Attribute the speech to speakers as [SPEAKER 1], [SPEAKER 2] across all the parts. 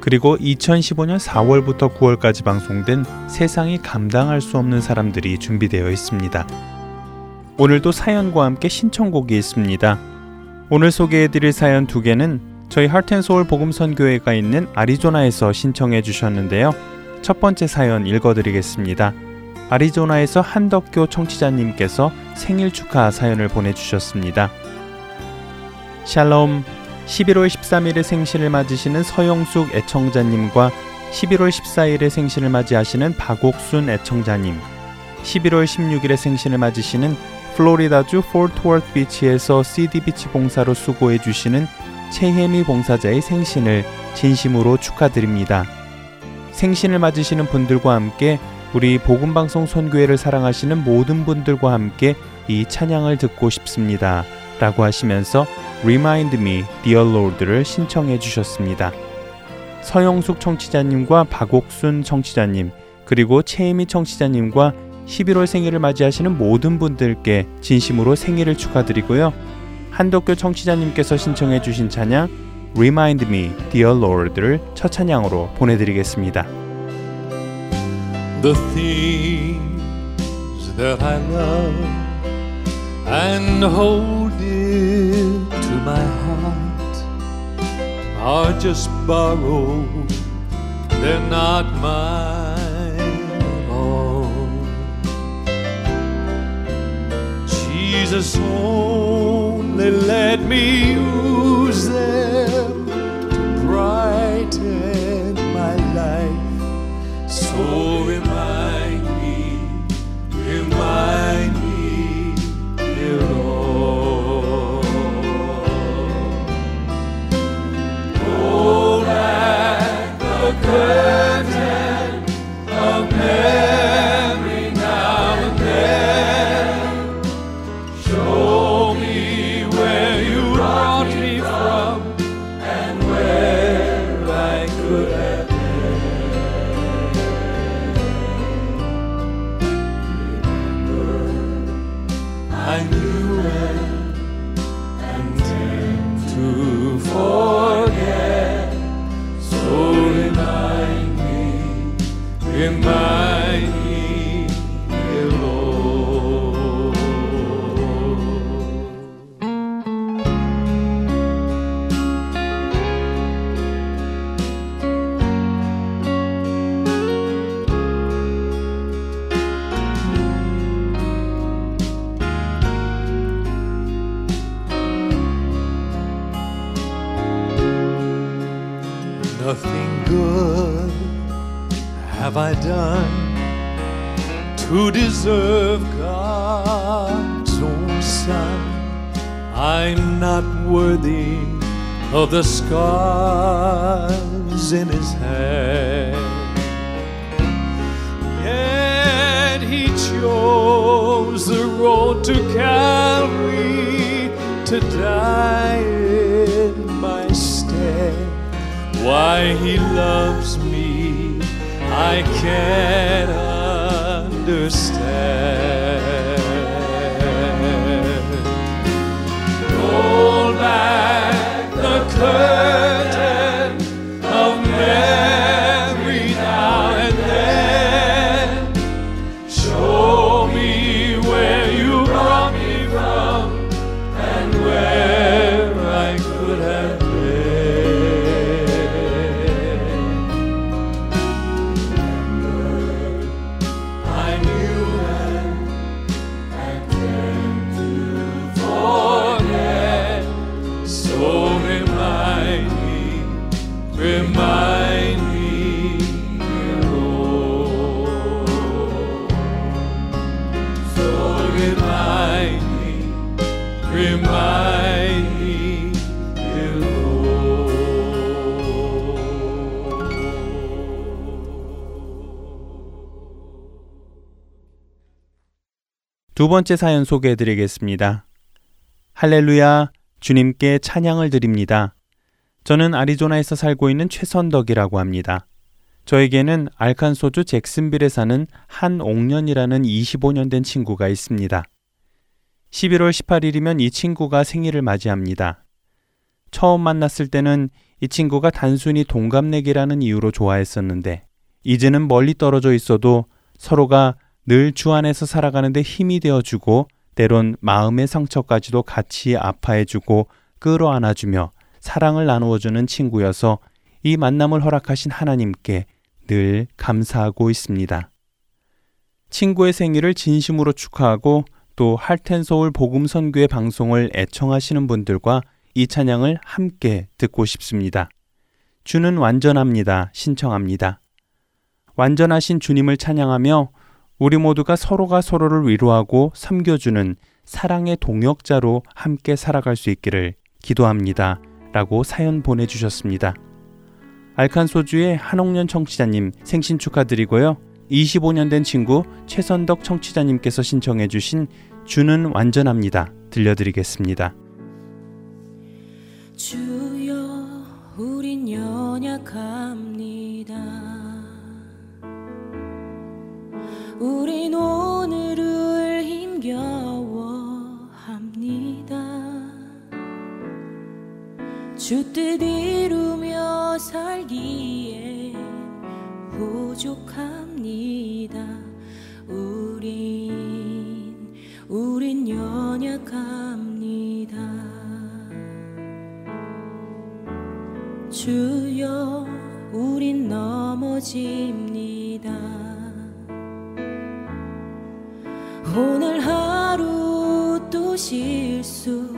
[SPEAKER 1] 그리고 2015년 4월부터 9월까지 방송된 세상이 감당할 수 없는 사람들이 준비되어 있습니다. 오늘도 사연과 함께 신청곡이 있습니다. 오늘 소개해드릴 사연 두 개는 저희 하트앤소울 복음선교회가 있는 아리조나에서 신청해 주셨는데요. 첫 번째 사연 읽어드리겠습니다. 아리조나에서 한덕교 청취자님께서 생일 축하 사연을 보내주셨습니다. 샬롬 11월 13일에 생신을 맞으시는 서영숙 애청자님과 11월 14일에 생신을 맞이하시는 박옥순 애청자님, 11월 16일에 생신을 맞으시는 플로리다주 포트월튼 비치에서 CD 비치 봉사로 수고해 주시는 최혜미 봉사자의 생신을 진심으로 축하드립니다. 생신을 맞으시는 분들과 함께 우리 복음방송 선교회를 사랑하시는 모든 분들과 함께 이 찬양을 듣고 싶습니다. 라고 하시면서 Remind Me, Dear Lord를 신청해 주셨습니다. 서영숙 청취자님과 박옥순 청취자님, 그리고 최혜미 청취자님과 11월 생일을 맞이하시는 모든 분들께 진심으로 생일을 축하드리고요. 한덕교 청취자님께서 신청해 주신 찬양 Remind Me, Dear Lord를 첫 찬양으로 보내드리겠습니다.
[SPEAKER 2] The things that I love and hold it to my heart are just borrowed, they're not mine own. Jesus only let me use them to brighten my life. So remind me, remind world. Good have I done to deserve God's own Son. I'm not worthy of the scars in His hand. Yet He chose the road to Calvary to die in my. Why he loves me, I can't understand. Roll back the curtain
[SPEAKER 1] 두 번째 사연 소개해 드리겠습니다. 할렐루야, 주님께 찬양을 드립니다. 저는 아리조나에서 살고 있는 최선덕이라고 합니다. 저에게는 알칸소주 잭슨빌에 사는 한옥년이라는 25년 된 친구가 있습니다. 11월 18일이면 이 친구가 생일을 맞이합니다. 처음 만났을 때는 이 친구가 단순히 동갑내기라는 이유로 좋아했었는데, 이제는 멀리 떨어져 있어도 서로가 늘 주 안에서 살아가는데 힘이 되어주고, 때론 마음의 상처까지도 같이 아파해주고 끌어안아주며 사랑을 나누어주는 친구여서 이 만남을 허락하신 하나님께 늘 감사하고 있습니다. 친구의 생일을 진심으로 축하하고 또 할텐서울 복음 선교회 방송을 애청하시는 분들과 이 찬양을 함께 듣고 싶습니다. 주는 완전합니다. 신청합니다. 완전하신 주님을 찬양하며 우리 모두가 서로가 서로를 위로하고 섬겨주는 사랑의 동역자로 함께 살아갈 수 있기를 기도합니다. 라고 사연 보내주셨습니다. 알칸소주의 한옥년 청취자님 생신 축하드리고요. 25년 된 친구 최선덕 청취자님께서 신청해주신 주는 완전합니다. 들려드리겠습니다.
[SPEAKER 3] 주여 우린 연약합니다 우린 오늘을 힘겨워합니다. 주뜻 이루며 살기에 부족합니다. 우린 우린 연약합니다. 주여 우린 넘어집니다 오늘 하루 또 실수합니다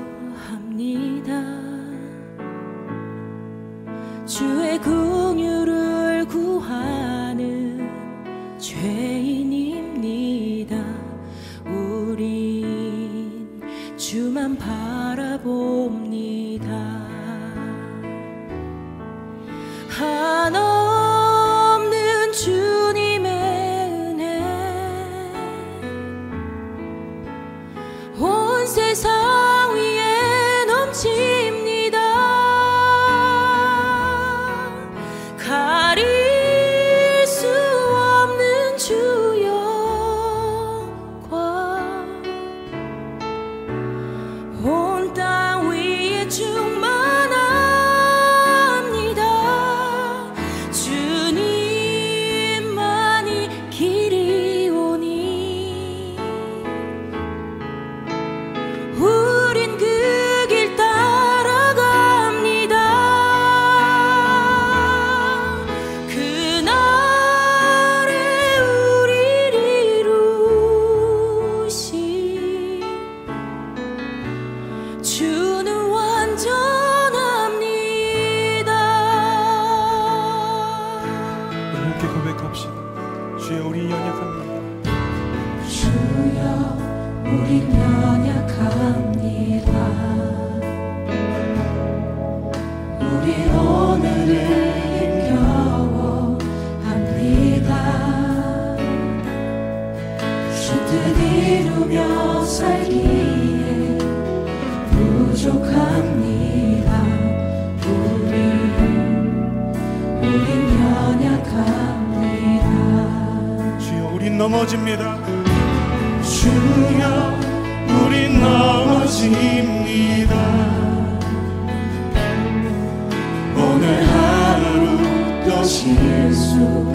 [SPEAKER 3] 이루며 살기에 부족합니다 우리 우린 연약합니다
[SPEAKER 2] 주여 우린 넘어집니다. 주여 우린 넘어집니다. 오늘 하루 또 실수합니다.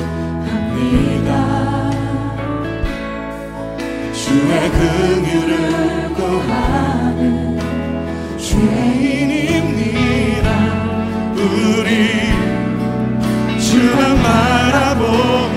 [SPEAKER 2] 주의 긍휼을 구하는 죄인입니다. 우리 주만 바라봅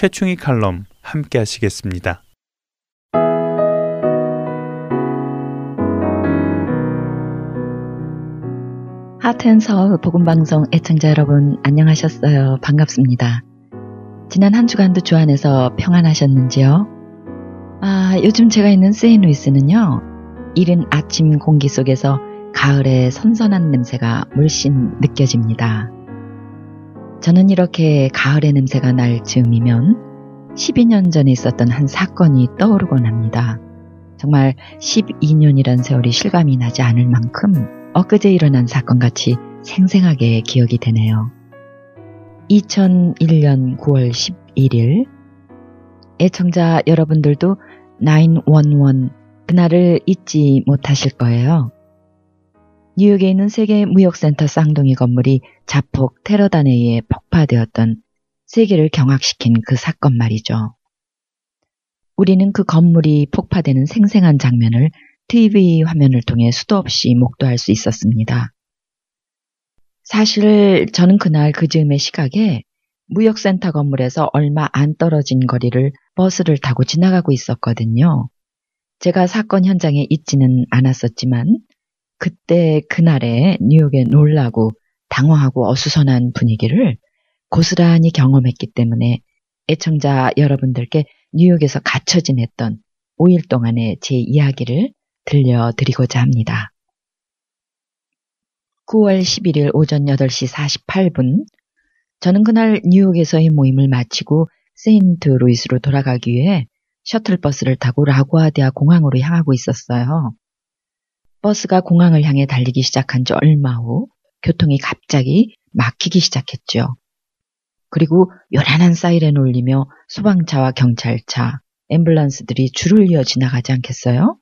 [SPEAKER 1] 최충희 칼럼 함께 하시겠습니다.
[SPEAKER 4] 하트앤서울 복음방송 애청자 여러분 안녕하셨어요. 반갑습니다. 지난 한 주간도 주 안에서 평안하셨는지요? 아, 요즘 제가 있는 세인루이스는요. 이른 아침 공기 속에서 가을의 선선한 냄새가 물씬 느껴집니다. 저는 이렇게 가을의 냄새가 날 즈음이면 12년 전에 있었던 한 사건이 떠오르곤 합니다. 정말 12년이란 세월이 실감이 나지 않을 만큼 엊그제 일어난 사건 같이 생생하게 기억이 되네요. 2001년 9월 11일 애청자 여러분들도 911 그날을 잊지 못하실 거예요. 뉴욕에 있는 세계 무역센터 쌍둥이 건물이 자폭 테러단에 의해 폭파되었던 세계를 경악시킨 그 사건 말이죠. 우리는 그 건물이 폭파되는 생생한 장면을 TV 화면을 통해 수도 없이 목도할 수 있었습니다. 사실 저는 그날 그 즈음의 시각에 무역센터 건물에서 얼마 안 떨어진 거리를 버스를 타고 지나가고 있었거든요. 제가 사건 현장에 있지는 않았었지만 그때 그날에 뉴욕에 놀라고 당황하고 어수선한 분위기를 고스란히 경험했기 때문에 애청자 여러분들께 뉴욕에서 갇혀 지냈던 5일 동안의 제 이야기를 들려드리고자 합니다. 9월 11일 오전 8시 48분 저는 그날 뉴욕에서의 모임을 마치고 세인트 루이스로 돌아가기 위해 셔틀버스를 타고 라구아디아 공항으로 향하고 있었어요. 버스가 공항을 향해 달리기 시작한 지 얼마 후 교통이 갑자기 막히기 시작했죠. 그리고 요란한 사이렌 울리며 소방차와 경찰차, 앰뷸런스들이 줄을 이어 지나가지 않겠어요?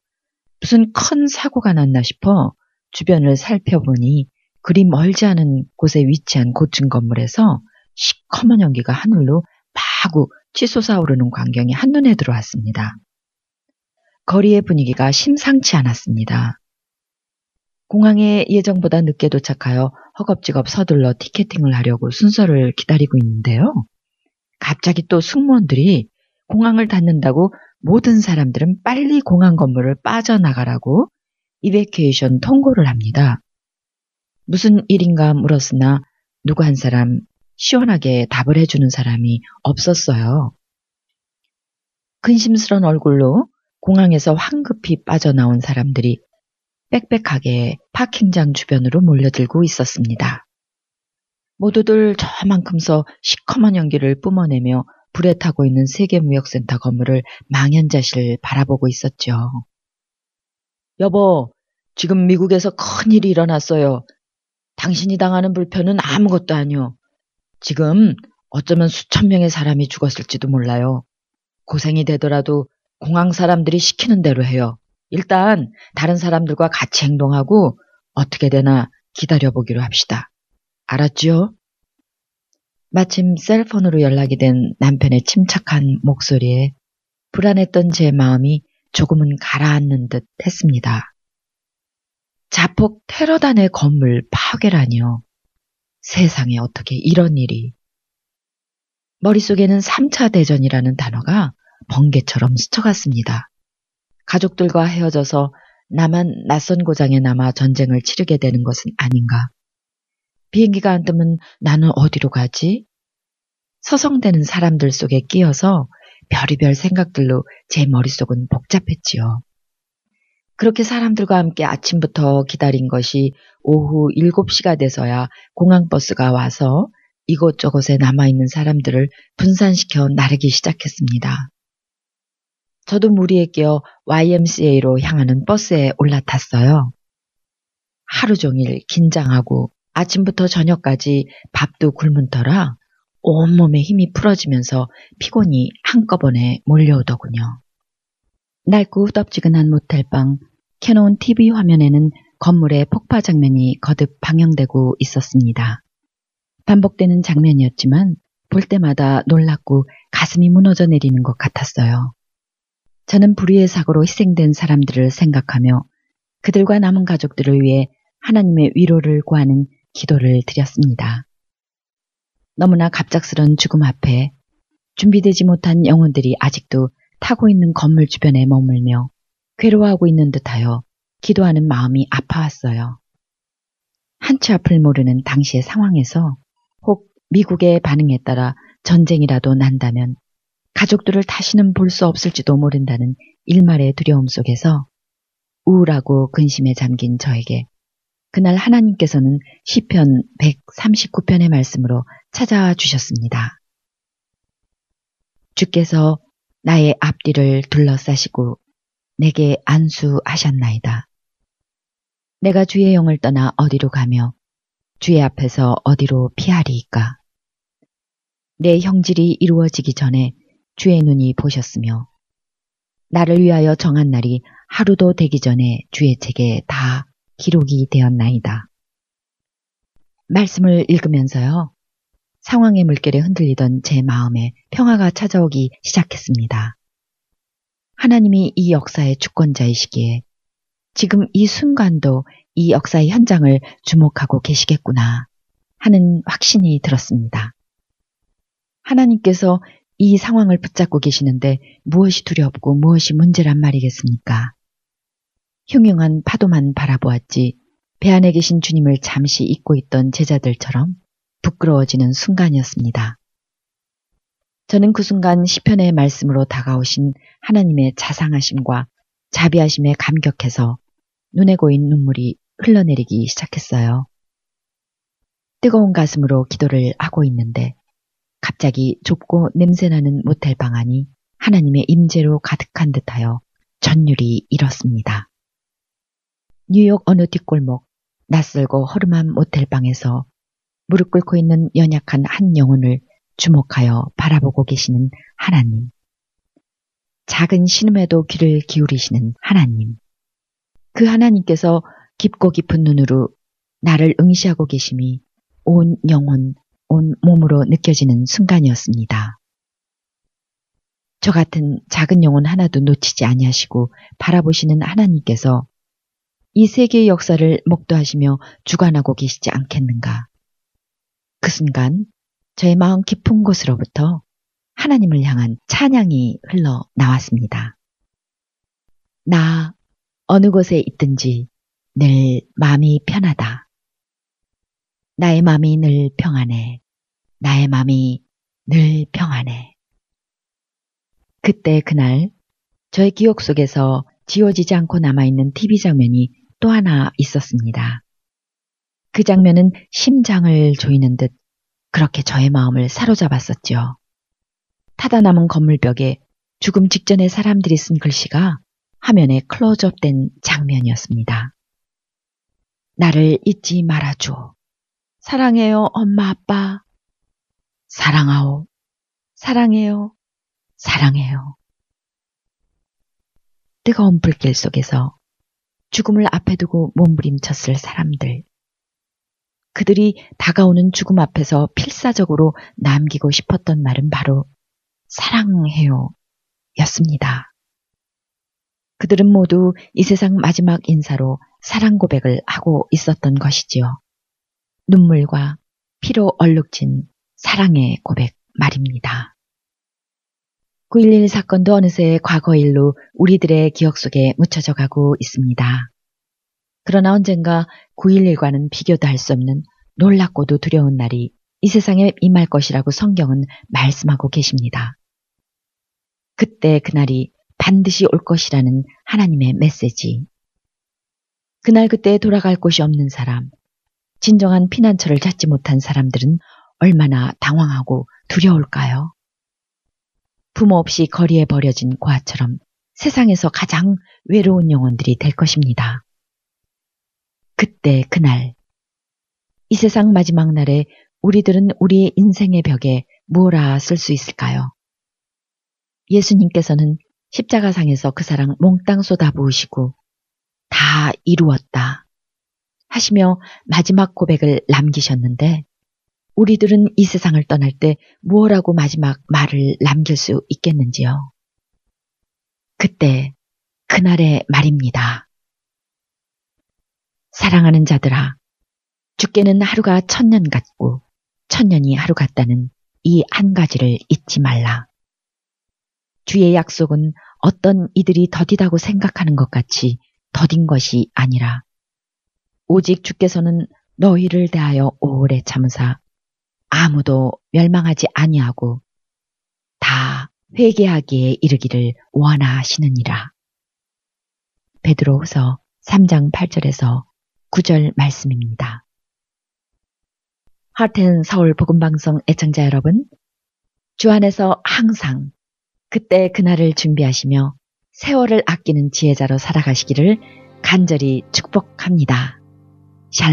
[SPEAKER 4] 무슨 큰 사고가 났나 싶어 주변을 살펴보니 그리 멀지 않은 곳에 위치한 고층 건물에서 시커먼 연기가 하늘로 마구 치솟아 오르는 광경이 한눈에 들어왔습니다. 거리의 분위기가 심상치 않았습니다. 공항에 예정보다 늦게 도착하여 허겁지겁 서둘러 티켓팅을 하려고 순서를 기다리고 있는데요. 갑자기 또 승무원들이 공항을 닫는다고 모든 사람들은 빨리 공항 건물을 빠져나가라고 이베케이션 통고를 합니다. 무슨 일인가 물었으나 누구 한 사람 시원하게 답을 해주는 사람이 없었어요. 근심스런 얼굴로 공항에서 황급히 빠져나온 사람들이 빽빽하게 파킹장 주변으로 몰려들고 있었습니다. 모두들 저만큼서 시커먼 연기를 뿜어내며 불에 타고 있는 세계무역센터 건물을 망연자실 바라보고 있었죠. 여보, 지금 미국에서 큰일이 일어났어요. 당신이 당하는 불편은 아무것도 아니오. 지금 어쩌면 수천 명의 사람이 죽었을지도 몰라요. 고생이 되더라도 공항 사람들이 시키는 대로 해요. 일단 다른 사람들과 같이 행동하고 어떻게 되나 기다려보기로 합시다. 알았지요? 마침 셀폰으로 연락이 된 남편의 침착한 목소리에 불안했던 제 마음이 조금은 가라앉는 듯 했습니다. 자폭 테러단의 건물 파괴라니요. 세상에 어떻게 이런 일이. 머릿속에는 3차 대전이라는 단어가 번개처럼 스쳐갔습니다. 가족들과 헤어져서 나만 낯선 고장에 남아 전쟁을 치르게 되는 것은 아닌가. 비행기가 안 뜨면 나는 어디로 가지? 서성대는 사람들 속에 끼어서 별의별 생각들로 제 머릿속은 복잡했지요. 그렇게 사람들과 함께 아침부터 기다린 것이 오후 7시가 돼서야 공항버스가 와서 이곳저곳에 남아있는 사람들을 분산시켜 나르기 시작했습니다. 저도 무리에 끼어 YMCA로 향하는 버스에 올라탔어요. 하루 종일 긴장하고 아침부터 저녁까지 밥도 굶은 터라 온몸에 힘이 풀어지면서 피곤이 한꺼번에 몰려오더군요. 낡고 후덥지근한 모텔방, 켜놓은 TV 화면에는 건물의 폭파 장면이 거듭 방영되고 있었습니다. 반복되는 장면이었지만 볼 때마다 놀랍고 가슴이 무너져 내리는 것 같았어요. 저는 불의의 사고로 희생된 사람들을 생각하며 그들과 남은 가족들을 위해 하나님의 위로를 구하는 기도를 드렸습니다. 너무나 갑작스런 죽음 앞에 준비되지 못한 영혼들이 아직도 타고 있는 건물 주변에 머물며 괴로워하고 있는 듯하여 기도하는 마음이 아파왔어요. 한치 앞을 모르는 당시의 상황에서 혹 미국의 반응에 따라 전쟁이라도 난다면 가족들을 다시는 볼 수 없을지도 모른다는 일말의 두려움 속에서 우울하고 근심에 잠긴 저에게 그날 하나님께서는 시편 139편의 말씀으로 찾아와 주셨습니다. 주께서 나의 앞뒤를 둘러싸시고 내게 안수하셨나이다. 내가 주의 영을 떠나 어디로 가며 주의 앞에서 어디로 피하리이까. 내 형질이 이루어지기 전에 주의 눈이 보셨으며 나를 위하여 정한 날이 하루도 되기 전에 주의 책에 다 기록이 되었나이다. 말씀을 읽으면서요. 상황의 물결에 흔들리던 제 마음에 평화가 찾아오기 시작했습니다. 하나님이 이 역사의 주권자이시기에 지금 이 순간도 이 역사의 현장을 주목하고 계시겠구나 하는 확신이 들었습니다. 하나님께서 이 상황을 붙잡고 계시는데 무엇이 두렵고 무엇이 문제란 말이겠습니까? 흉흉한 파도만 바라보았지 배 안에 계신 주님을 잠시 잊고 있던 제자들처럼 부끄러워지는 순간이었습니다. 저는 그 순간 시편의 말씀으로 다가오신 하나님의 자상하심과 자비하심에 감격해서 눈에 고인 눈물이 흘러내리기 시작했어요. 뜨거운 가슴으로 기도를 하고 있는데 갑자기 좁고 냄새나는 모텔 방 안이 하나님의 임재로 가득한 듯하여 전율이 일었습니다. 뉴욕 어느 뒷골목 낯설고 허름한 모텔방에서 무릎 꿇고 있는 연약한 한 영혼을 주목하여 바라보고 계시는 하나님. 작은 신음에도 귀를 기울이시는 하나님. 그 하나님께서 깊고 깊은 눈으로 나를 응시하고 계심이 온 영혼, 온 몸으로 느껴지는 순간이었습니다. 저 같은 작은 영혼 하나도 놓치지 아니하시고 바라보시는 하나님께서 이 세계의 역사를 목도하시며 주관하고 계시지 않겠는가. 그 순간 저의 마음 깊은 곳으로부터 하나님을 향한 찬양이 흘러 나왔습니다. 나 어느 곳에 있든지 늘 마음이 편하다. 나의 마음이 늘 평안해. 나의 마음이 늘 평안해. 그때 그날 저의 기억 속에서 지워지지 않고 남아있는 TV 장면이 또 하나 있었습니다. 그 장면은 심장을 조이는 듯 그렇게 저의 마음을 사로잡았었죠. 타다 남은 건물벽에 죽음 직전에 사람들이 쓴 글씨가 화면에 클로즈업된 장면이었습니다. 나를 잊지 말아줘. 사랑해요, 엄마, 아빠. 사랑하오. 사랑해요. 사랑해요. 뜨거운 불길 속에서 죽음을 앞에 두고 몸부림쳤을 사람들. 그들이 다가오는 죽음 앞에서 필사적으로 남기고 싶었던 말은 바로 사랑해요 였습니다. 그들은 모두 이 세상 마지막 인사로 사랑 고백을 하고 있었던 것이지요. 눈물과 피로 얼룩진 사랑의 고백 말입니다. 9.11 사건도 어느새 과거 일로 우리들의 기억 속에 묻혀져 가고 있습니다. 그러나 언젠가 9.11과는 비교도 할 수 없는 놀랍고도 두려운 날이 이 세상에 임할 것이라고 성경은 말씀하고 계십니다. 그때 그날이 반드시 올 것이라는 하나님의 메시지. 그날 그때 돌아갈 곳이 없는 사람, 진정한 피난처를 찾지 못한 사람들은 얼마나 당황하고 두려울까요? 부모 없이 거리에 버려진 고아처럼 세상에서 가장 외로운 영혼들이 될 것입니다. 그때 그날 이 세상 마지막 날에 우리들은 우리의 인생의 벽에 뭐라 쓸 수 있을까요? 예수님께서는 십자가상에서 그 사랑 몽땅 쏟아부으시고 다 이루었다 하시며 마지막 고백을 남기셨는데 우리들은 이 세상을 떠날 때 무엇라고 마지막 말을 남길 수 있겠는지요? 그때 그날의 말입니다. 사랑하는 자들아, 주께는 하루가 천년 같고 천년이 하루 같다는 이 한 가지를 잊지 말라. 주의 약속은 어떤 이들이 더디다고 생각하는 것 같이 더딘 것이 아니라 오직 주께서는 너희를 대하여 오래 참으사 아무도 멸망하지 아니하고 다 회개하기에 이르기를 원하시느니라. 베드로후서 3장 8절에서 9절 말씀입니다. 하텐 서울 복음방송 애청자 여러분, 주 안에서 항상 그때 그날을 준비하시며 세월을 아끼는 지혜자로 살아가시기를 간절히 축복합니다. 샬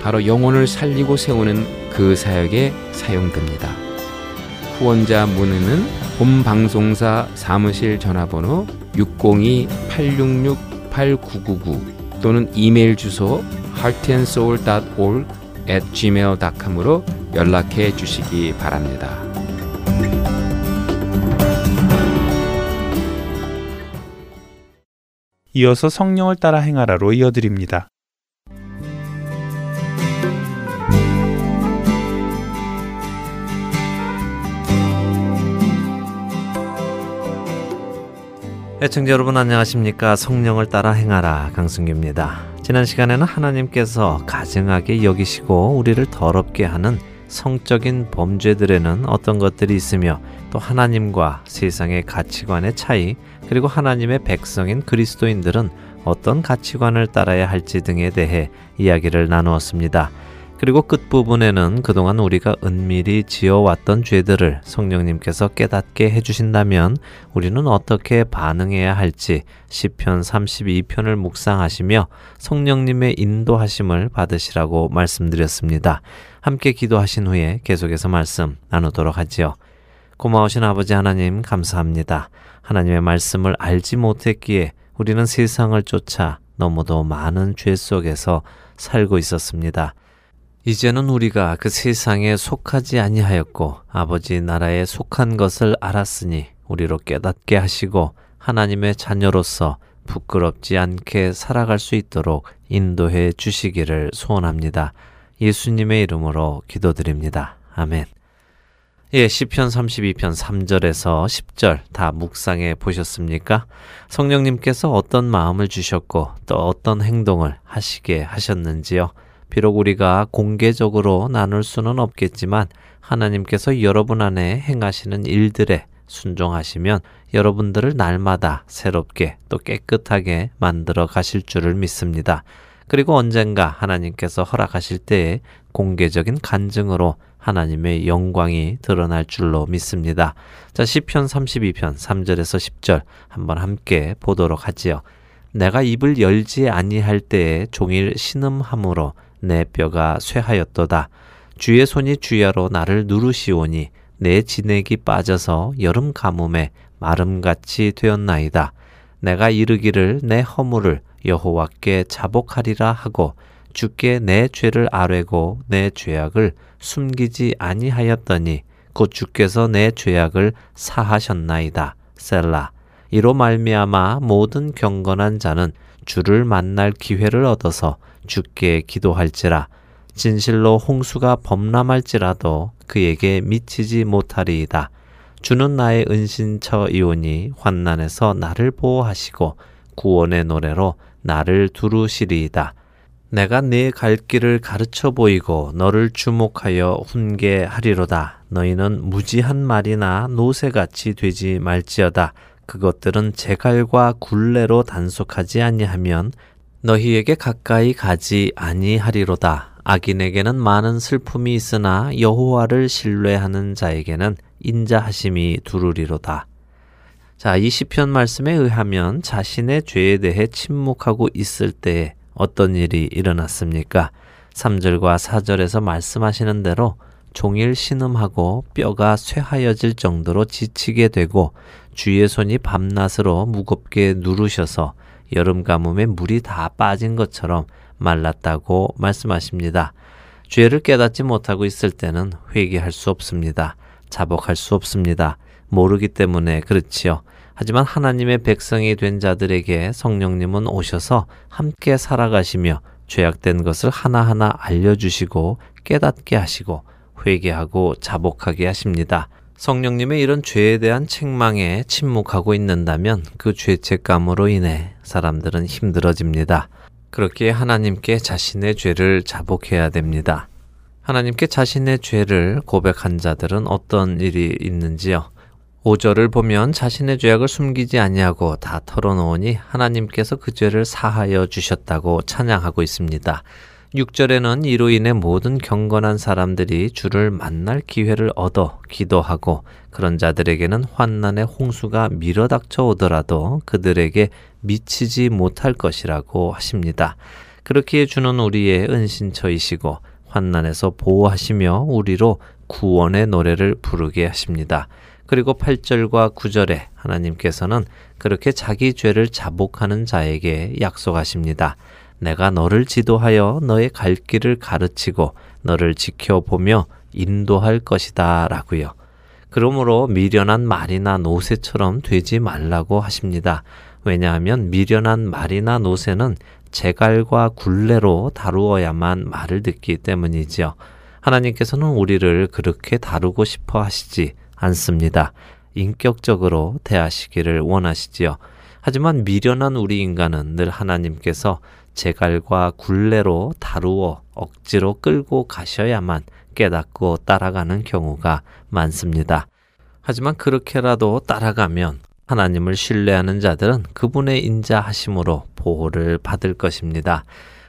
[SPEAKER 5] 바로 영혼을 살리고 세우는 그 사역에 사용됩니다. 후원자 문의는 본 방송사 사무실 전화번호 602-866-8999 또는 이메일 주소 heartandsoul.org at gmail.com으로 연락해 주시기 바랍니다.
[SPEAKER 1] 이어서 성령을 따라 행하라로 이어드립니다.
[SPEAKER 6] 애청자 여러분 안녕하십니까 성령을 따라 행하라 강승규입니다 지난 시간에는 하나님께서 가증하게 여기시고 우리를 더럽게 하는 성적인 범죄들에는 어떤 것들이 있으며 또 하나님과 세상의 가치관의 차이 그리고 하나님의 백성인 그리스도인들은 어떤 가치관을 따라야 할지 등에 대해 이야기를 나누었습니다. 그리고 끝부분에는 그동안 우리가 은밀히 지어왔던 죄들을 성령님께서 깨닫게 해주신다면 우리는 어떻게 반응해야 할지 시편 32편을 묵상하시며 성령님의 인도하심을 받으시라고 말씀드렸습니다. 함께 기도하신 후에 계속해서 말씀 나누도록 하지요. 고마우신 아버지 하나님 감사합니다. 하나님의 말씀을 알지 못했기에 우리는 세상을 쫓아 너무도 많은 죄 속에서 살고 있었습니다. 이제는 우리가 그 세상에 속하지 아니하였고 아버지 나라에 속한 것을 알았으니 우리로 깨닫게 하시고 하나님의 자녀로서 부끄럽지 않게 살아갈 수 있도록 인도해 주시기를 소원합니다. 예수님의 이름으로 기도드립니다. 아멘. 예, 시편 32편 3절에서 10절 다 묵상해 보셨습니까? 성령님께서 어떤 마음을 주셨고 또 어떤 행동을 하시게 하셨는지요. 비록 우리가 공개적으로 나눌 수는 없겠지만 하나님께서 여러분 안에 행하시는 일들에 순종하시면 여러분들을 날마다 새롭게 또 깨끗하게 만들어 가실 줄을 믿습니다. 그리고 언젠가 하나님께서 허락하실 때에 공개적인 간증으로 하나님의 영광이 드러날 줄로 믿습니다. 자, 시편 32편 3절에서 10절 한번 함께 보도록 하지요. 내가 입을 열지 아니할 때에 종일 신음함으로 내 뼈가 쇠하였도다. 주의 손이 주야로 나를 누르시오니 내 진액이 빠져서 여름 가뭄에 마름같이 되었나이다. 내가 이르기를 내 허물을 여호와께 자복하리라 하고 주께 내 죄를 아뢰고 내 죄악을 숨기지 아니하였더니 곧 주께서 내 죄악을 사하셨나이다. 셀라. 이로 말미암아 모든 경건한 자는 주를 만날 기회를 얻어서 주께 기도할지라 진실로 홍수가 범람할지라도 그에게 미치지 못하리이다. 주는 나의 은신처이오니 환난에서 나를 보호하시고 구원의 노래로 나를 두루시리이다. 내가 네 갈 길을 가르쳐 보이고 너를 주목하여 훈계하리로다. 너희는 무지한 말이나 노새같이 되지 말지어다. 그것들은 제갈과 굴레로 단속하지 아니하면 너희에게 가까이 가지 아니하리로다. 악인에게는 많은 슬픔이 있으나 여호와를 신뢰하는 자에게는 인자하심이 두루리로다. 자, 이 시편 말씀에 의하면 자신의 죄에 대해 침묵하고 있을 때에 어떤 일이 일어났습니까? 3절과 4절에서 말씀하시는 대로 종일 신음하고 뼈가 쇠하여질 정도로 지치게 되고 주의 손이 밤낮으로 무겁게 누르셔서 여름 가뭄에 물이 다 빠진 것처럼 말랐다고 말씀하십니다. 죄를 깨닫지 못하고 있을 때는 회개할 수 없습니다. 자복할 수 없습니다. 모르기 때문에 그렇지요. 하지만 하나님의 백성이 된 자들에게 성령님은 오셔서 함께 살아가시며 죄악된 것을 하나하나 알려주시고 깨닫게 하시고 회개하고 자복하게 하십니다. 성령님의 이런 죄에 대한 책망에 침묵하고 있는다면 그 죄책감으로 인해 사람들은 힘들어집니다. 그렇게 하나님께 자신의 죄를 자복해야 됩니다. 하나님께 자신의 죄를 고백한 자들은 어떤 일이 있는지요? 5절을 보면 자신의 죄악을 숨기지 아니하고 다 털어놓으니 하나님께서 그 죄를 사하여 주셨다고 찬양하고 있습니다. 6절에는 이로 인해 모든 경건한 사람들이 주를 만날 기회를 얻어 기도하고 그런 자들에게는 환난의 홍수가 밀어닥쳐 오더라도 그들에게 미치지 못할 것이라고 하십니다. 그렇기에 주는 우리의 은신처이시고 환난에서 보호하시며 우리로 구원의 노래를 부르게 하십니다. 그리고 8절과 9절에 하나님께서는 그렇게 자기 죄를 자복하는 자에게 약속하십니다. 내가 너를 지도하여 너의 갈 길을 가르치고 너를 지켜보며 인도할 것이다 라고요. 그러므로 미련한 말이나 노새처럼 되지 말라고 하십니다. 왜냐하면 미련한 말이나 노새는 재갈과 굴레로 다루어야만 말을 듣기 때문이지요. 하나님께서는 우리를 그렇게 다루고 싶어 하시지 않습니다. 인격적으로 대하시기를 원하시지요. 하지만 미련한 우리 인간은 늘 하나님께서 제갈과 굴레로 다루어 억지로 끌고 가셔야만 깨닫고 따라가는 경우가 많습니다. 하지만 그렇게라도 따라가면 하나님을 신뢰하는 자들은 그분의 인자하심으로 보호를 받을 것입니다.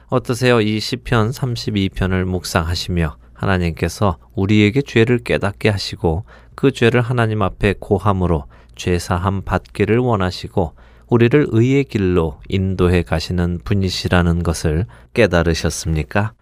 [SPEAKER 6] 어떠세요? 이 시편 32편을 묵상하시며 하나님께서 우리에게 죄를 깨닫게 하시고 그 죄를 하나님 앞에 고함으로 죄사함 받기를 원하시고 우리를 의의 길로 인도해 가시는 분이시라는 것을 깨달으셨습니까?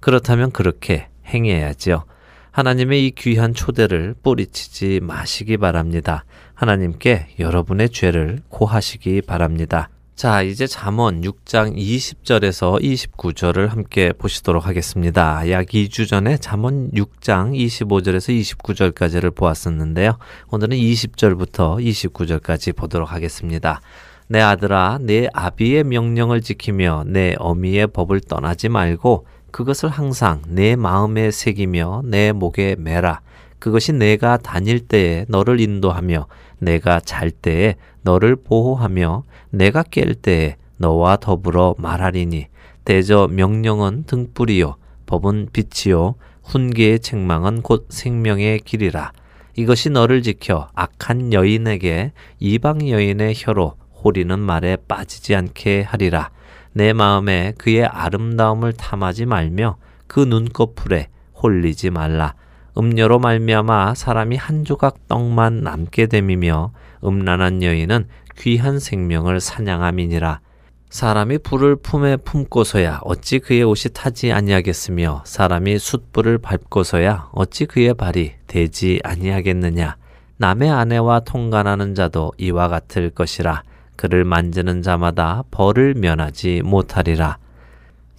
[SPEAKER 6] 그렇다면 그렇게 행해야지요. 하나님의 이 귀한 초대를 뿌리치지 마시기 바랍니다. 하나님께 여러분의 죄를 고하시기 바랍니다. 자, 이제 잠언 6장 20절에서 29절을 함께 보시도록 하겠습니다. 약 2주 전에 잠언 6장 25절에서 29절까지를 보았었는데요. 오늘은 20절부터 29절까지 보도록 하겠습니다. 내 아들아, 내 아비의 명령을 지키며 내 어미의 법을 떠나지 말고 그것을 항상 내 마음에 새기며 내 목에 매라. 그것이 내가 다닐 때에 너를 인도하며 내가 잘 때에 너를 보호하며 내가 깰 때에 너와 더불어 말하리니 대저 명령은 등불이요 법은 빛이요 훈계의 책망은 곧 생명의 길이라. 이것이 너를 지켜 악한 여인에게 이방 여인의 혀로 호리는 말에 빠지지 않게 하리라. 내 마음에 그의 아름다움을 탐하지 말며 그 눈꺼풀에 홀리지 말라 음녀로 말미암아 사람이 한 조각 떡만 남게 됨이며 음란한 여인은 귀한 생명을 사냥함이니라. 사람이 불을 품에 품고서야 어찌 그의 옷이 타지 아니하겠으며 사람이 숯불을 밟고서야 어찌 그의 발이 되지 아니하겠느냐. 남의 아내와 통간하는 자도 이와 같을 것이라. 그를 만지는 자마다 벌을 면하지 못하리라.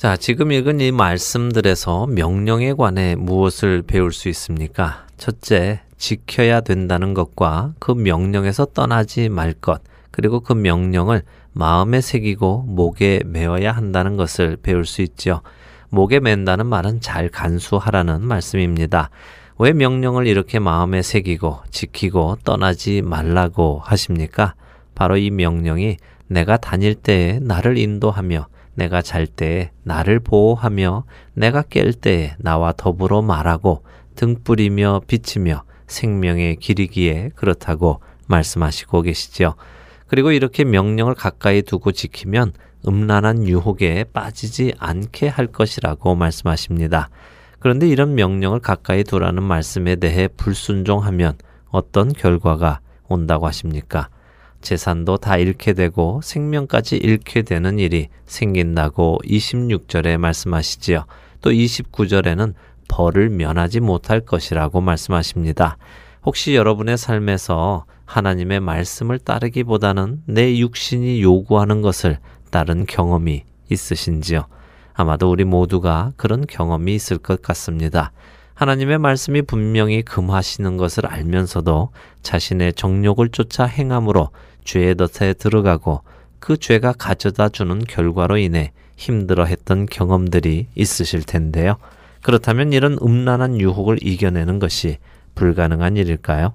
[SPEAKER 6] 자, 지금 읽은 이 말씀들에서 명령에 관해 무엇을 배울 수 있습니까? 첫째, 지켜야 된다는 것과 그 명령에서 떠나지 말 것, 그리고 그 명령을 마음에 새기고 목에 메어야 한다는 것을 배울 수 있죠. 목에 맨다는 말은 잘 간수하라는 말씀입니다. 왜 명령을 이렇게 마음에 새기고 지키고 떠나지 말라고 하십니까? 바로 이 명령이 내가 다닐 때에 나를 인도하며 내가 잘 때에 나를 보호하며 내가 깰 때에 나와 더불어 말하고 등불이며 비치며 생명의 길이기에 그렇다고 말씀하시고 계시죠. 그리고 이렇게 명령을 가까이 두고 지키면 음란한 유혹에 빠지지 않게 할 것이라고 말씀하십니다. 그런데 이런 명령을 가까이 두라는 말씀에 대해 불순종하면 어떤 결과가 온다고 하십니까? 재산도 다 잃게 되고 생명까지 잃게 되는 일이 생긴다고 26절에 말씀하시지요. 또 29절에는 벌을 면하지 못할 것이라고 말씀하십니다. 혹시 여러분의 삶에서 하나님의 말씀을 따르기보다는 내 육신이 요구하는 것을 따른 경험이 있으신지요? 아마도 우리 모두가 그런 경험이 있을 것 같습니다. 하나님의 말씀이 분명히 금하시는 것을 알면서도 자신의 정욕을 쫓아 행함으로 죄의 덫에 들어가고 그 죄가 가져다 주는 결과로 인해 힘들어 했던 경험들이 있으실 텐데요. 그렇다면 이런 음란한 유혹을 이겨내는 것이 불가능한 일일까요?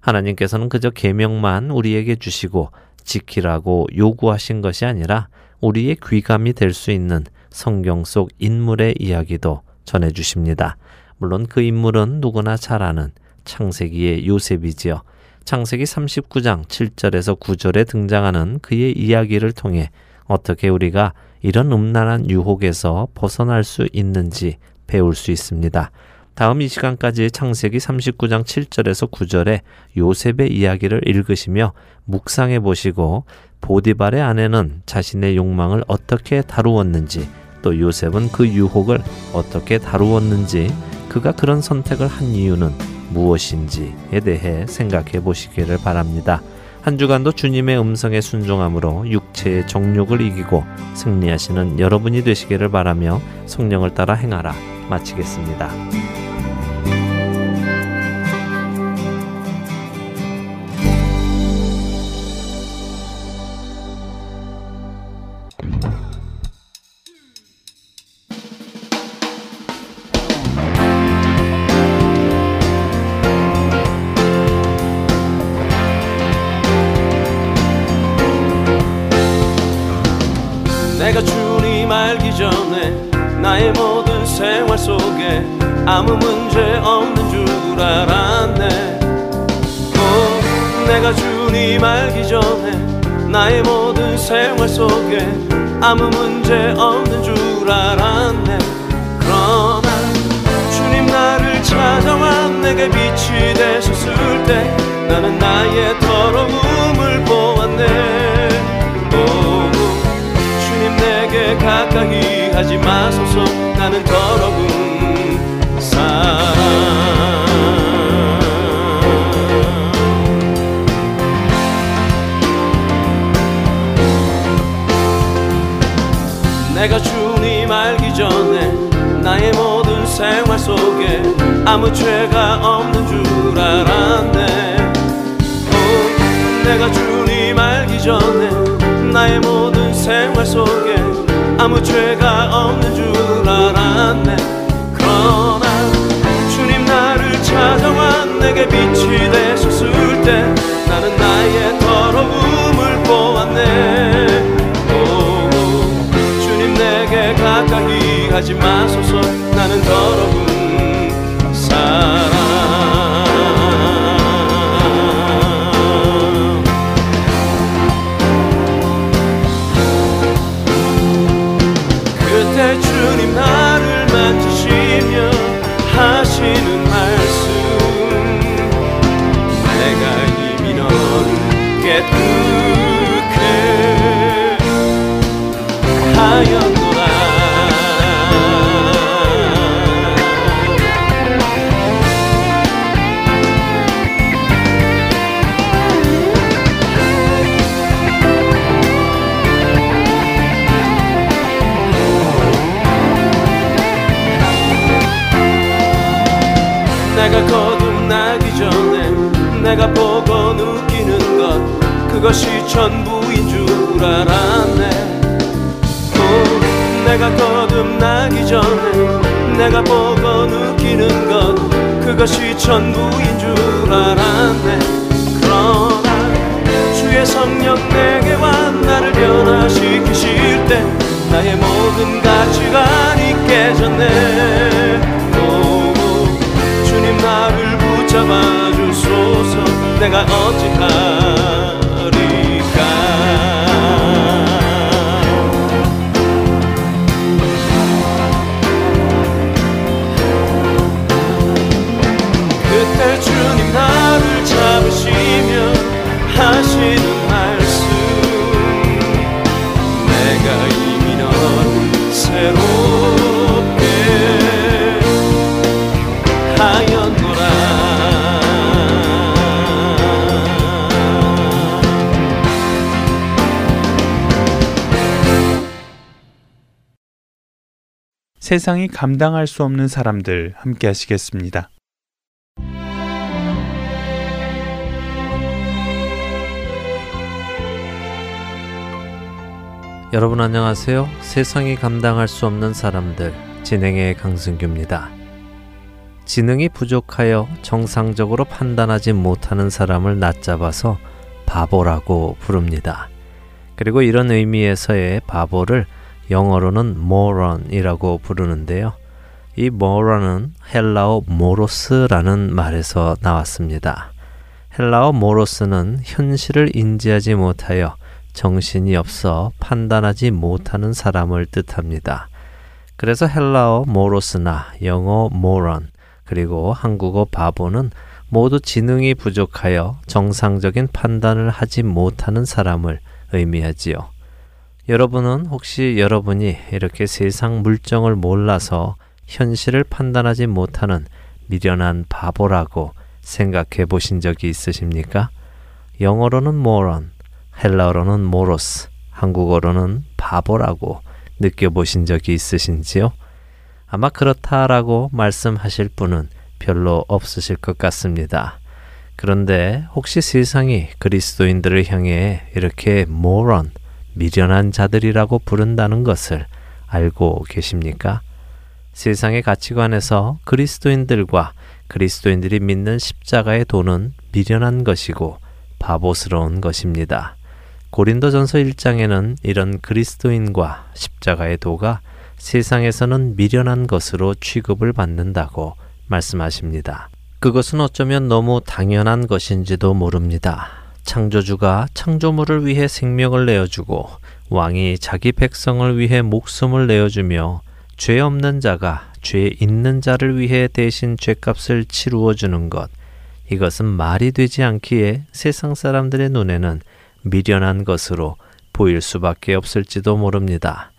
[SPEAKER 6] 하나님께서는 그저 계명만 우리에게 주시고 지키라고 요구하신 것이 아니라 우리의 귀감이 될 수 있는 성경 속 인물의 이야기도 전해 주십니다.
[SPEAKER 7] 물론 그 인물은 누구나 잘 아는 창세기의 요셉이지요. 창세기 39장 7절에서 9절에 등장하는 그의 이야기를 통해 어떻게 우리가 이런 음란한 유혹에서 벗어날 수 있는지 배울 수 있습니다. 다음 이 시간까지 창세기 39장 7절에서 9절에 요셉의 이야기를 읽으시며 묵상해 보시고 보디발의 아내는 자신의 욕망을 어떻게 다루었는지 또 요셉은 그 유혹을 어떻게 다루었는지 그가 그런 선택을 한 이유는 무엇인지에 대해 생각해 보시기를 바랍니다. 한 주간도 주님의 음성에 순종함으로 육체의 정욕을 이기고 승리하시는 여러분이 되시기를 바라며 성령을 따라 행하라 마치겠습니다.
[SPEAKER 1] 세상이 감당할 수 없는 사람들 함께 하시겠습니다.
[SPEAKER 7] 여러분 안녕하세요. 세상이 감당할 수 없는 사람들 진행의 강승규입니다. 지능이 부족하여 정상적으로 판단하지 못하는 사람을 낮잡아서 바보라고 부릅니다. 그리고 이런 의미에서의 바보를 영어로는 moron이라고 부르는데요.
[SPEAKER 6] 이 모라는 헬라어 모로스라는 말에서 나왔습니다. 헬라어 모로스는 현실을 인지하지 못하여 정신이 없어 판단하지 못하는 사람을 뜻합니다. 그래서 헬라어 모로스나 영어 모런 그리고 한국어 바보는 모두 지능이 부족하여 정상적인 판단을 하지 못하는 사람을 의미하지요. 여러분은 혹시 여러분이 이렇게 세상 물정을 몰라서 현실을 판단하지 못하는 미련한 바보라고 생각해 보신 적이 있으십니까? 영어로는 moron, 헬라어로는 모로스, 한국어로는 바보라고 느껴보신 적이 있으신지요? 아마 그렇다라고 말씀하실 분은 별로 없으실 것 같습니다. 그런데 혹시 세상이 그리스도인들을 향해 이렇게 moron, 미련한 자들이라고 부른다는 것을 알고 계십니까? 세상의 가치관에서 그리스도인들과 그리스도인들이 믿는 십자가의 도는 미련한 것이고 바보스러운 것입니다. 고린도전서 1장에는 이런 그리스도인과 십자가의 도가 세상에서는 미련한 것으로 취급을 받는다고 말씀하십니다. 그것은 어쩌면 너무 당연한 것인지도 모릅니다. 창조주가 창조물을 위해 생명을 내어주고 왕이 자기 백성을 위해 목숨을 내어주며 죄 없는 자가 죄 있는 자를 위해 대신 죄값을 치루어 주는 것. 이것은 말이 되지 않기에 세상 사람들의 눈에는 미련한 것으로 보일 수밖에 없을지도 모릅니다.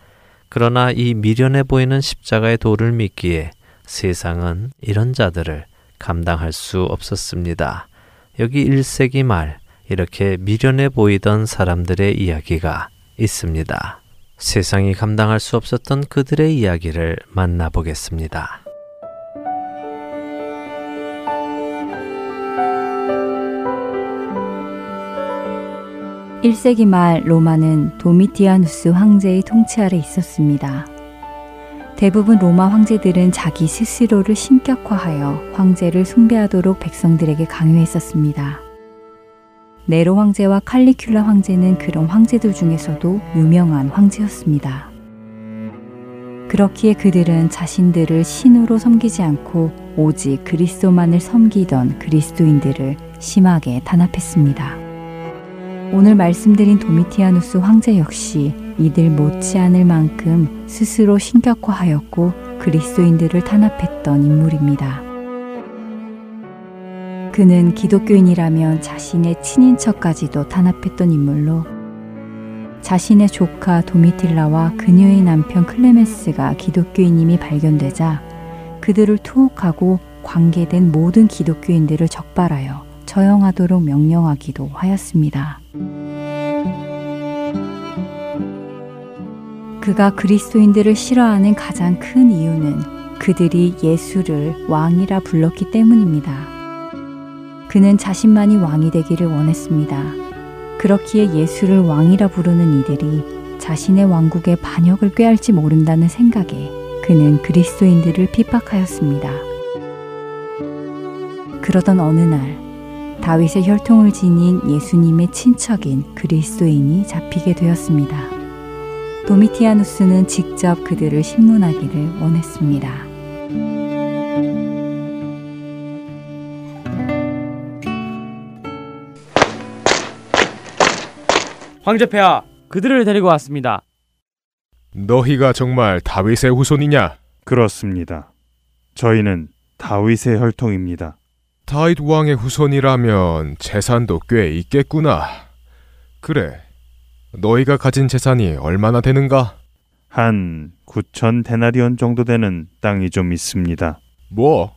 [SPEAKER 6] 그러나 이 미련해 보이는 십자가의 도를 믿기에 세상은 이런 자들을 감당할 수 없었습니다. 여기 1세기 말 이렇게 미련해 보이던 사람들의 이야기가 있습니다. 세상이 감당할 수 없었던 그들의 이야기를 만나보겠습니다.
[SPEAKER 8] 1세기 말 로마는 도미티아누스 황제의 통치 아래 있었습니다. 대부분 로마 황제들은 자기 스스로를 신격화하여 황제를 숭배하도록 백성들에게 강요했었습니다. 네로 황제와 칼리큘라 황제는 그런 황제들 중에서도 유명한 황제였습니다. 그렇기에 그들은 자신들을 신으로 섬기지 않고 오직 그리스도만을 섬기던 그리스도인들을 심하게 단합했습니다. 오늘 말씀드린 도미티아누스 황제 역시 이들 못지않을 만큼 스스로 신격화하였고 그리스도인들을 탄압했던 인물입니다. 그는 기독교인이라면 자신의 친인척까지도 탄압했던 인물로 자신의 조카 도미틸라와 그녀의 남편 클레메스가 기독교인임이 발견되자 그들을 투옥하고 관계된 모든 기독교인들을 적발하여 처형하도록 명령하기도 하였습니다. 그가 그리스도인들을 싫어하는 가장 큰 이유는 그들이 예수를 왕이라 불렀기 때문입니다. 그는 자신만이 왕이 되기를 원했습니다. 그렇기에 예수를 왕이라 부르는 이들이 자신의 왕국의 반역을 꾀할지 모른다는 생각에 그는 그리스도인들을 핍박하였습니다. 그러던 어느 날 다윗의 혈통을 지닌 예수님의 친척인 그리스도인이 잡히게 되었습니다. 도미티아누스는 직접 그들을 신문하기를 원했습니다.
[SPEAKER 9] 황제폐하, 그들을 데리고 왔습니다.
[SPEAKER 10] 너희가 정말 다윗의 후손이냐?
[SPEAKER 11] 그렇습니다. 저희는 다윗의 혈통입니다.
[SPEAKER 10] 다윗 왕의 후손이라면 재산도 꽤 있겠구나. 그래. 너희가 가진 재산이 얼마나 되는가?
[SPEAKER 11] 한 9천 데나리온 정도 되는 땅이 좀 있습니다.
[SPEAKER 10] 뭐?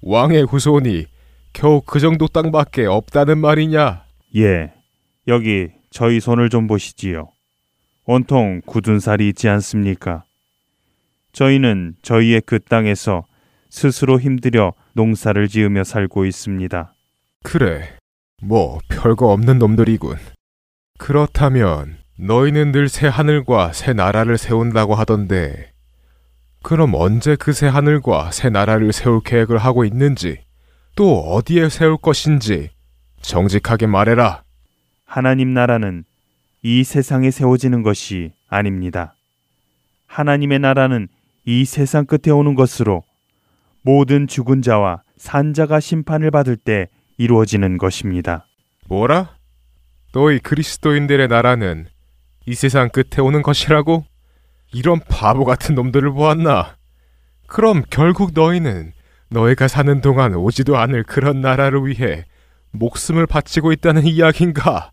[SPEAKER 10] 왕의 후손이 겨우 그 정도 땅밖에 없다는 말이냐?
[SPEAKER 11] 예. 여기 저희 손을 좀 보시지요. 온통 굳은 살이 있지 않습니까? 저희는 저희의 그 땅에서 스스로 힘들여 농사를 지으며 살고 있습니다.
[SPEAKER 10] 그래. 뭐 별거 없는 놈들이군. 그렇다면 너희는 늘 새 하늘과 새 나라를 세운다고 하던데 그럼 언제 그 새 하늘과 새 나라를 세울 계획을 하고 있는지 또 어디에 세울 것인지 정직하게 말해라.
[SPEAKER 11] 하나님 나라는 이 세상에 세워지는 것이 아닙니다. 하나님의 나라는 이 세상 끝에 오는 것으로 모든 죽은 자와 산자가 심판을 받을 때 이루어지는 것입니다.
[SPEAKER 10] 뭐라? 너희 그리스도인들의 나라는 이 세상 끝에 오는 것이라고? 이런 바보 같은 놈들을 보았나? 그럼 결국 너희는 너희가 사는 동안 오지도 않을 그런 나라를 위해 목숨을 바치고 있다는 이야기인가?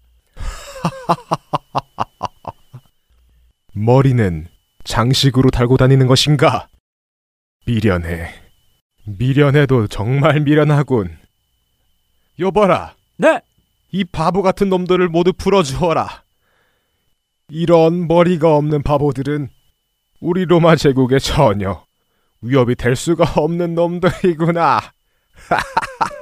[SPEAKER 10] 머리는 장식으로 달고 다니는 것인가? 미련해. 미련해도 정말 미련하군. 여봐라.
[SPEAKER 9] 네.
[SPEAKER 10] 이 바보 같은 놈들을 모두 풀어주어라. 이런 머리가 없는 바보들은 우리 로마 제국에 전혀 위협이 될 수가 없는 놈들이구나.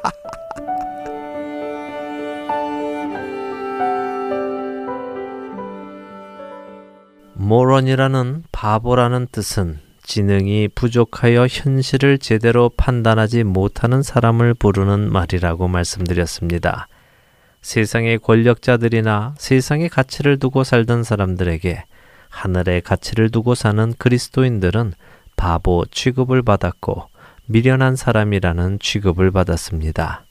[SPEAKER 6] 모런이라는 바보라는 뜻은 지능이 부족하여 현실을 제대로 판단하지 못하는 사람을 부르는 말이라고 말씀드렸습니다. 세상의 권력자들이나 세상의 가치를 두고 살던 사람들에게 하늘의 가치를 두고 사는 그리스도인들은 바보 취급을 받았고 미련한 사람이라는 취급을 받았습니다.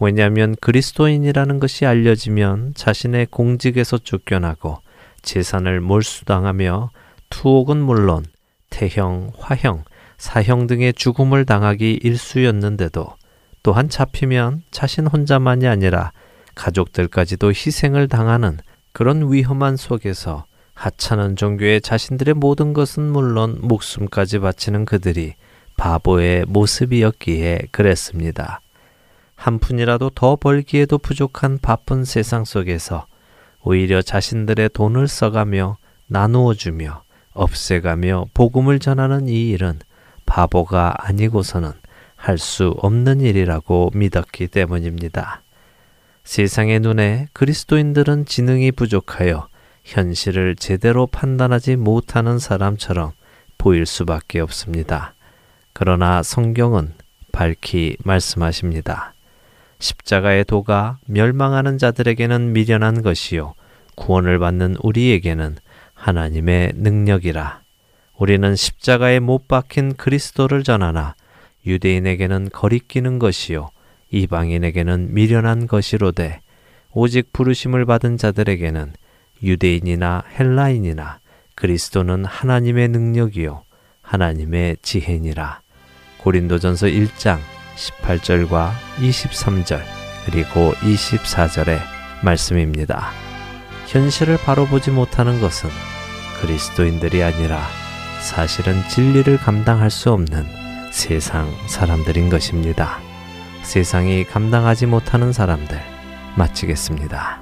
[SPEAKER 6] 왜냐하면 그리스도인이라는 것이 알려지면 자신의 공직에서 쫓겨나고 재산을 몰수당하며 투옥은 물론 태형, 화형, 사형 등의 죽음을 당하기 일쑤였는데도 또한 잡히면 자신 혼자만이 아니라 가족들까지도 희생을 당하는 그런 위험한 속에서 하찮은 종교에 자신들의 모든 것은 물론 목숨까지 바치는 그들이 바보의 모습이었기에 그랬습니다. 한 푼이라도 더 벌기에도 부족한 바쁜 세상 속에서 오히려 자신들의 돈을 써가며 나누어 주며 없애가며 복음을 전하는 이 일은 바보가 아니고서는 할 수 없는 일이라고 믿었기 때문입니다. 세상의 눈에 그리스도인들은 지능이 부족하여 현실을 제대로 판단하지 못하는 사람처럼 보일 수밖에 없습니다. 그러나 성경은 밝히 말씀하십니다. 십자가의 도가 멸망하는 자들에게는 미련한 것이요 구원을 받는 우리에게는 하나님의 능력이라. 우리는 십자가에 못 박힌 그리스도를 전하나 유대인에게는 거리끼는 것이요 이방인에게는 미련한 것이로되 오직 부르심을 받은 자들에게는 유대인이나 헬라인이나 그리스도는 하나님의 능력이요 하나님의 지혜니라. 고린도전서 1장 18절과 23절 그리고 24절의 말씀입니다. 현실을 바로 보지 못하는 것은 그리스도인들이 아니라 사실은 진리를 감당할 수 없는 세상 사람들인 것입니다. 세상이 감당하지 못하는 사람들 마치겠습니다.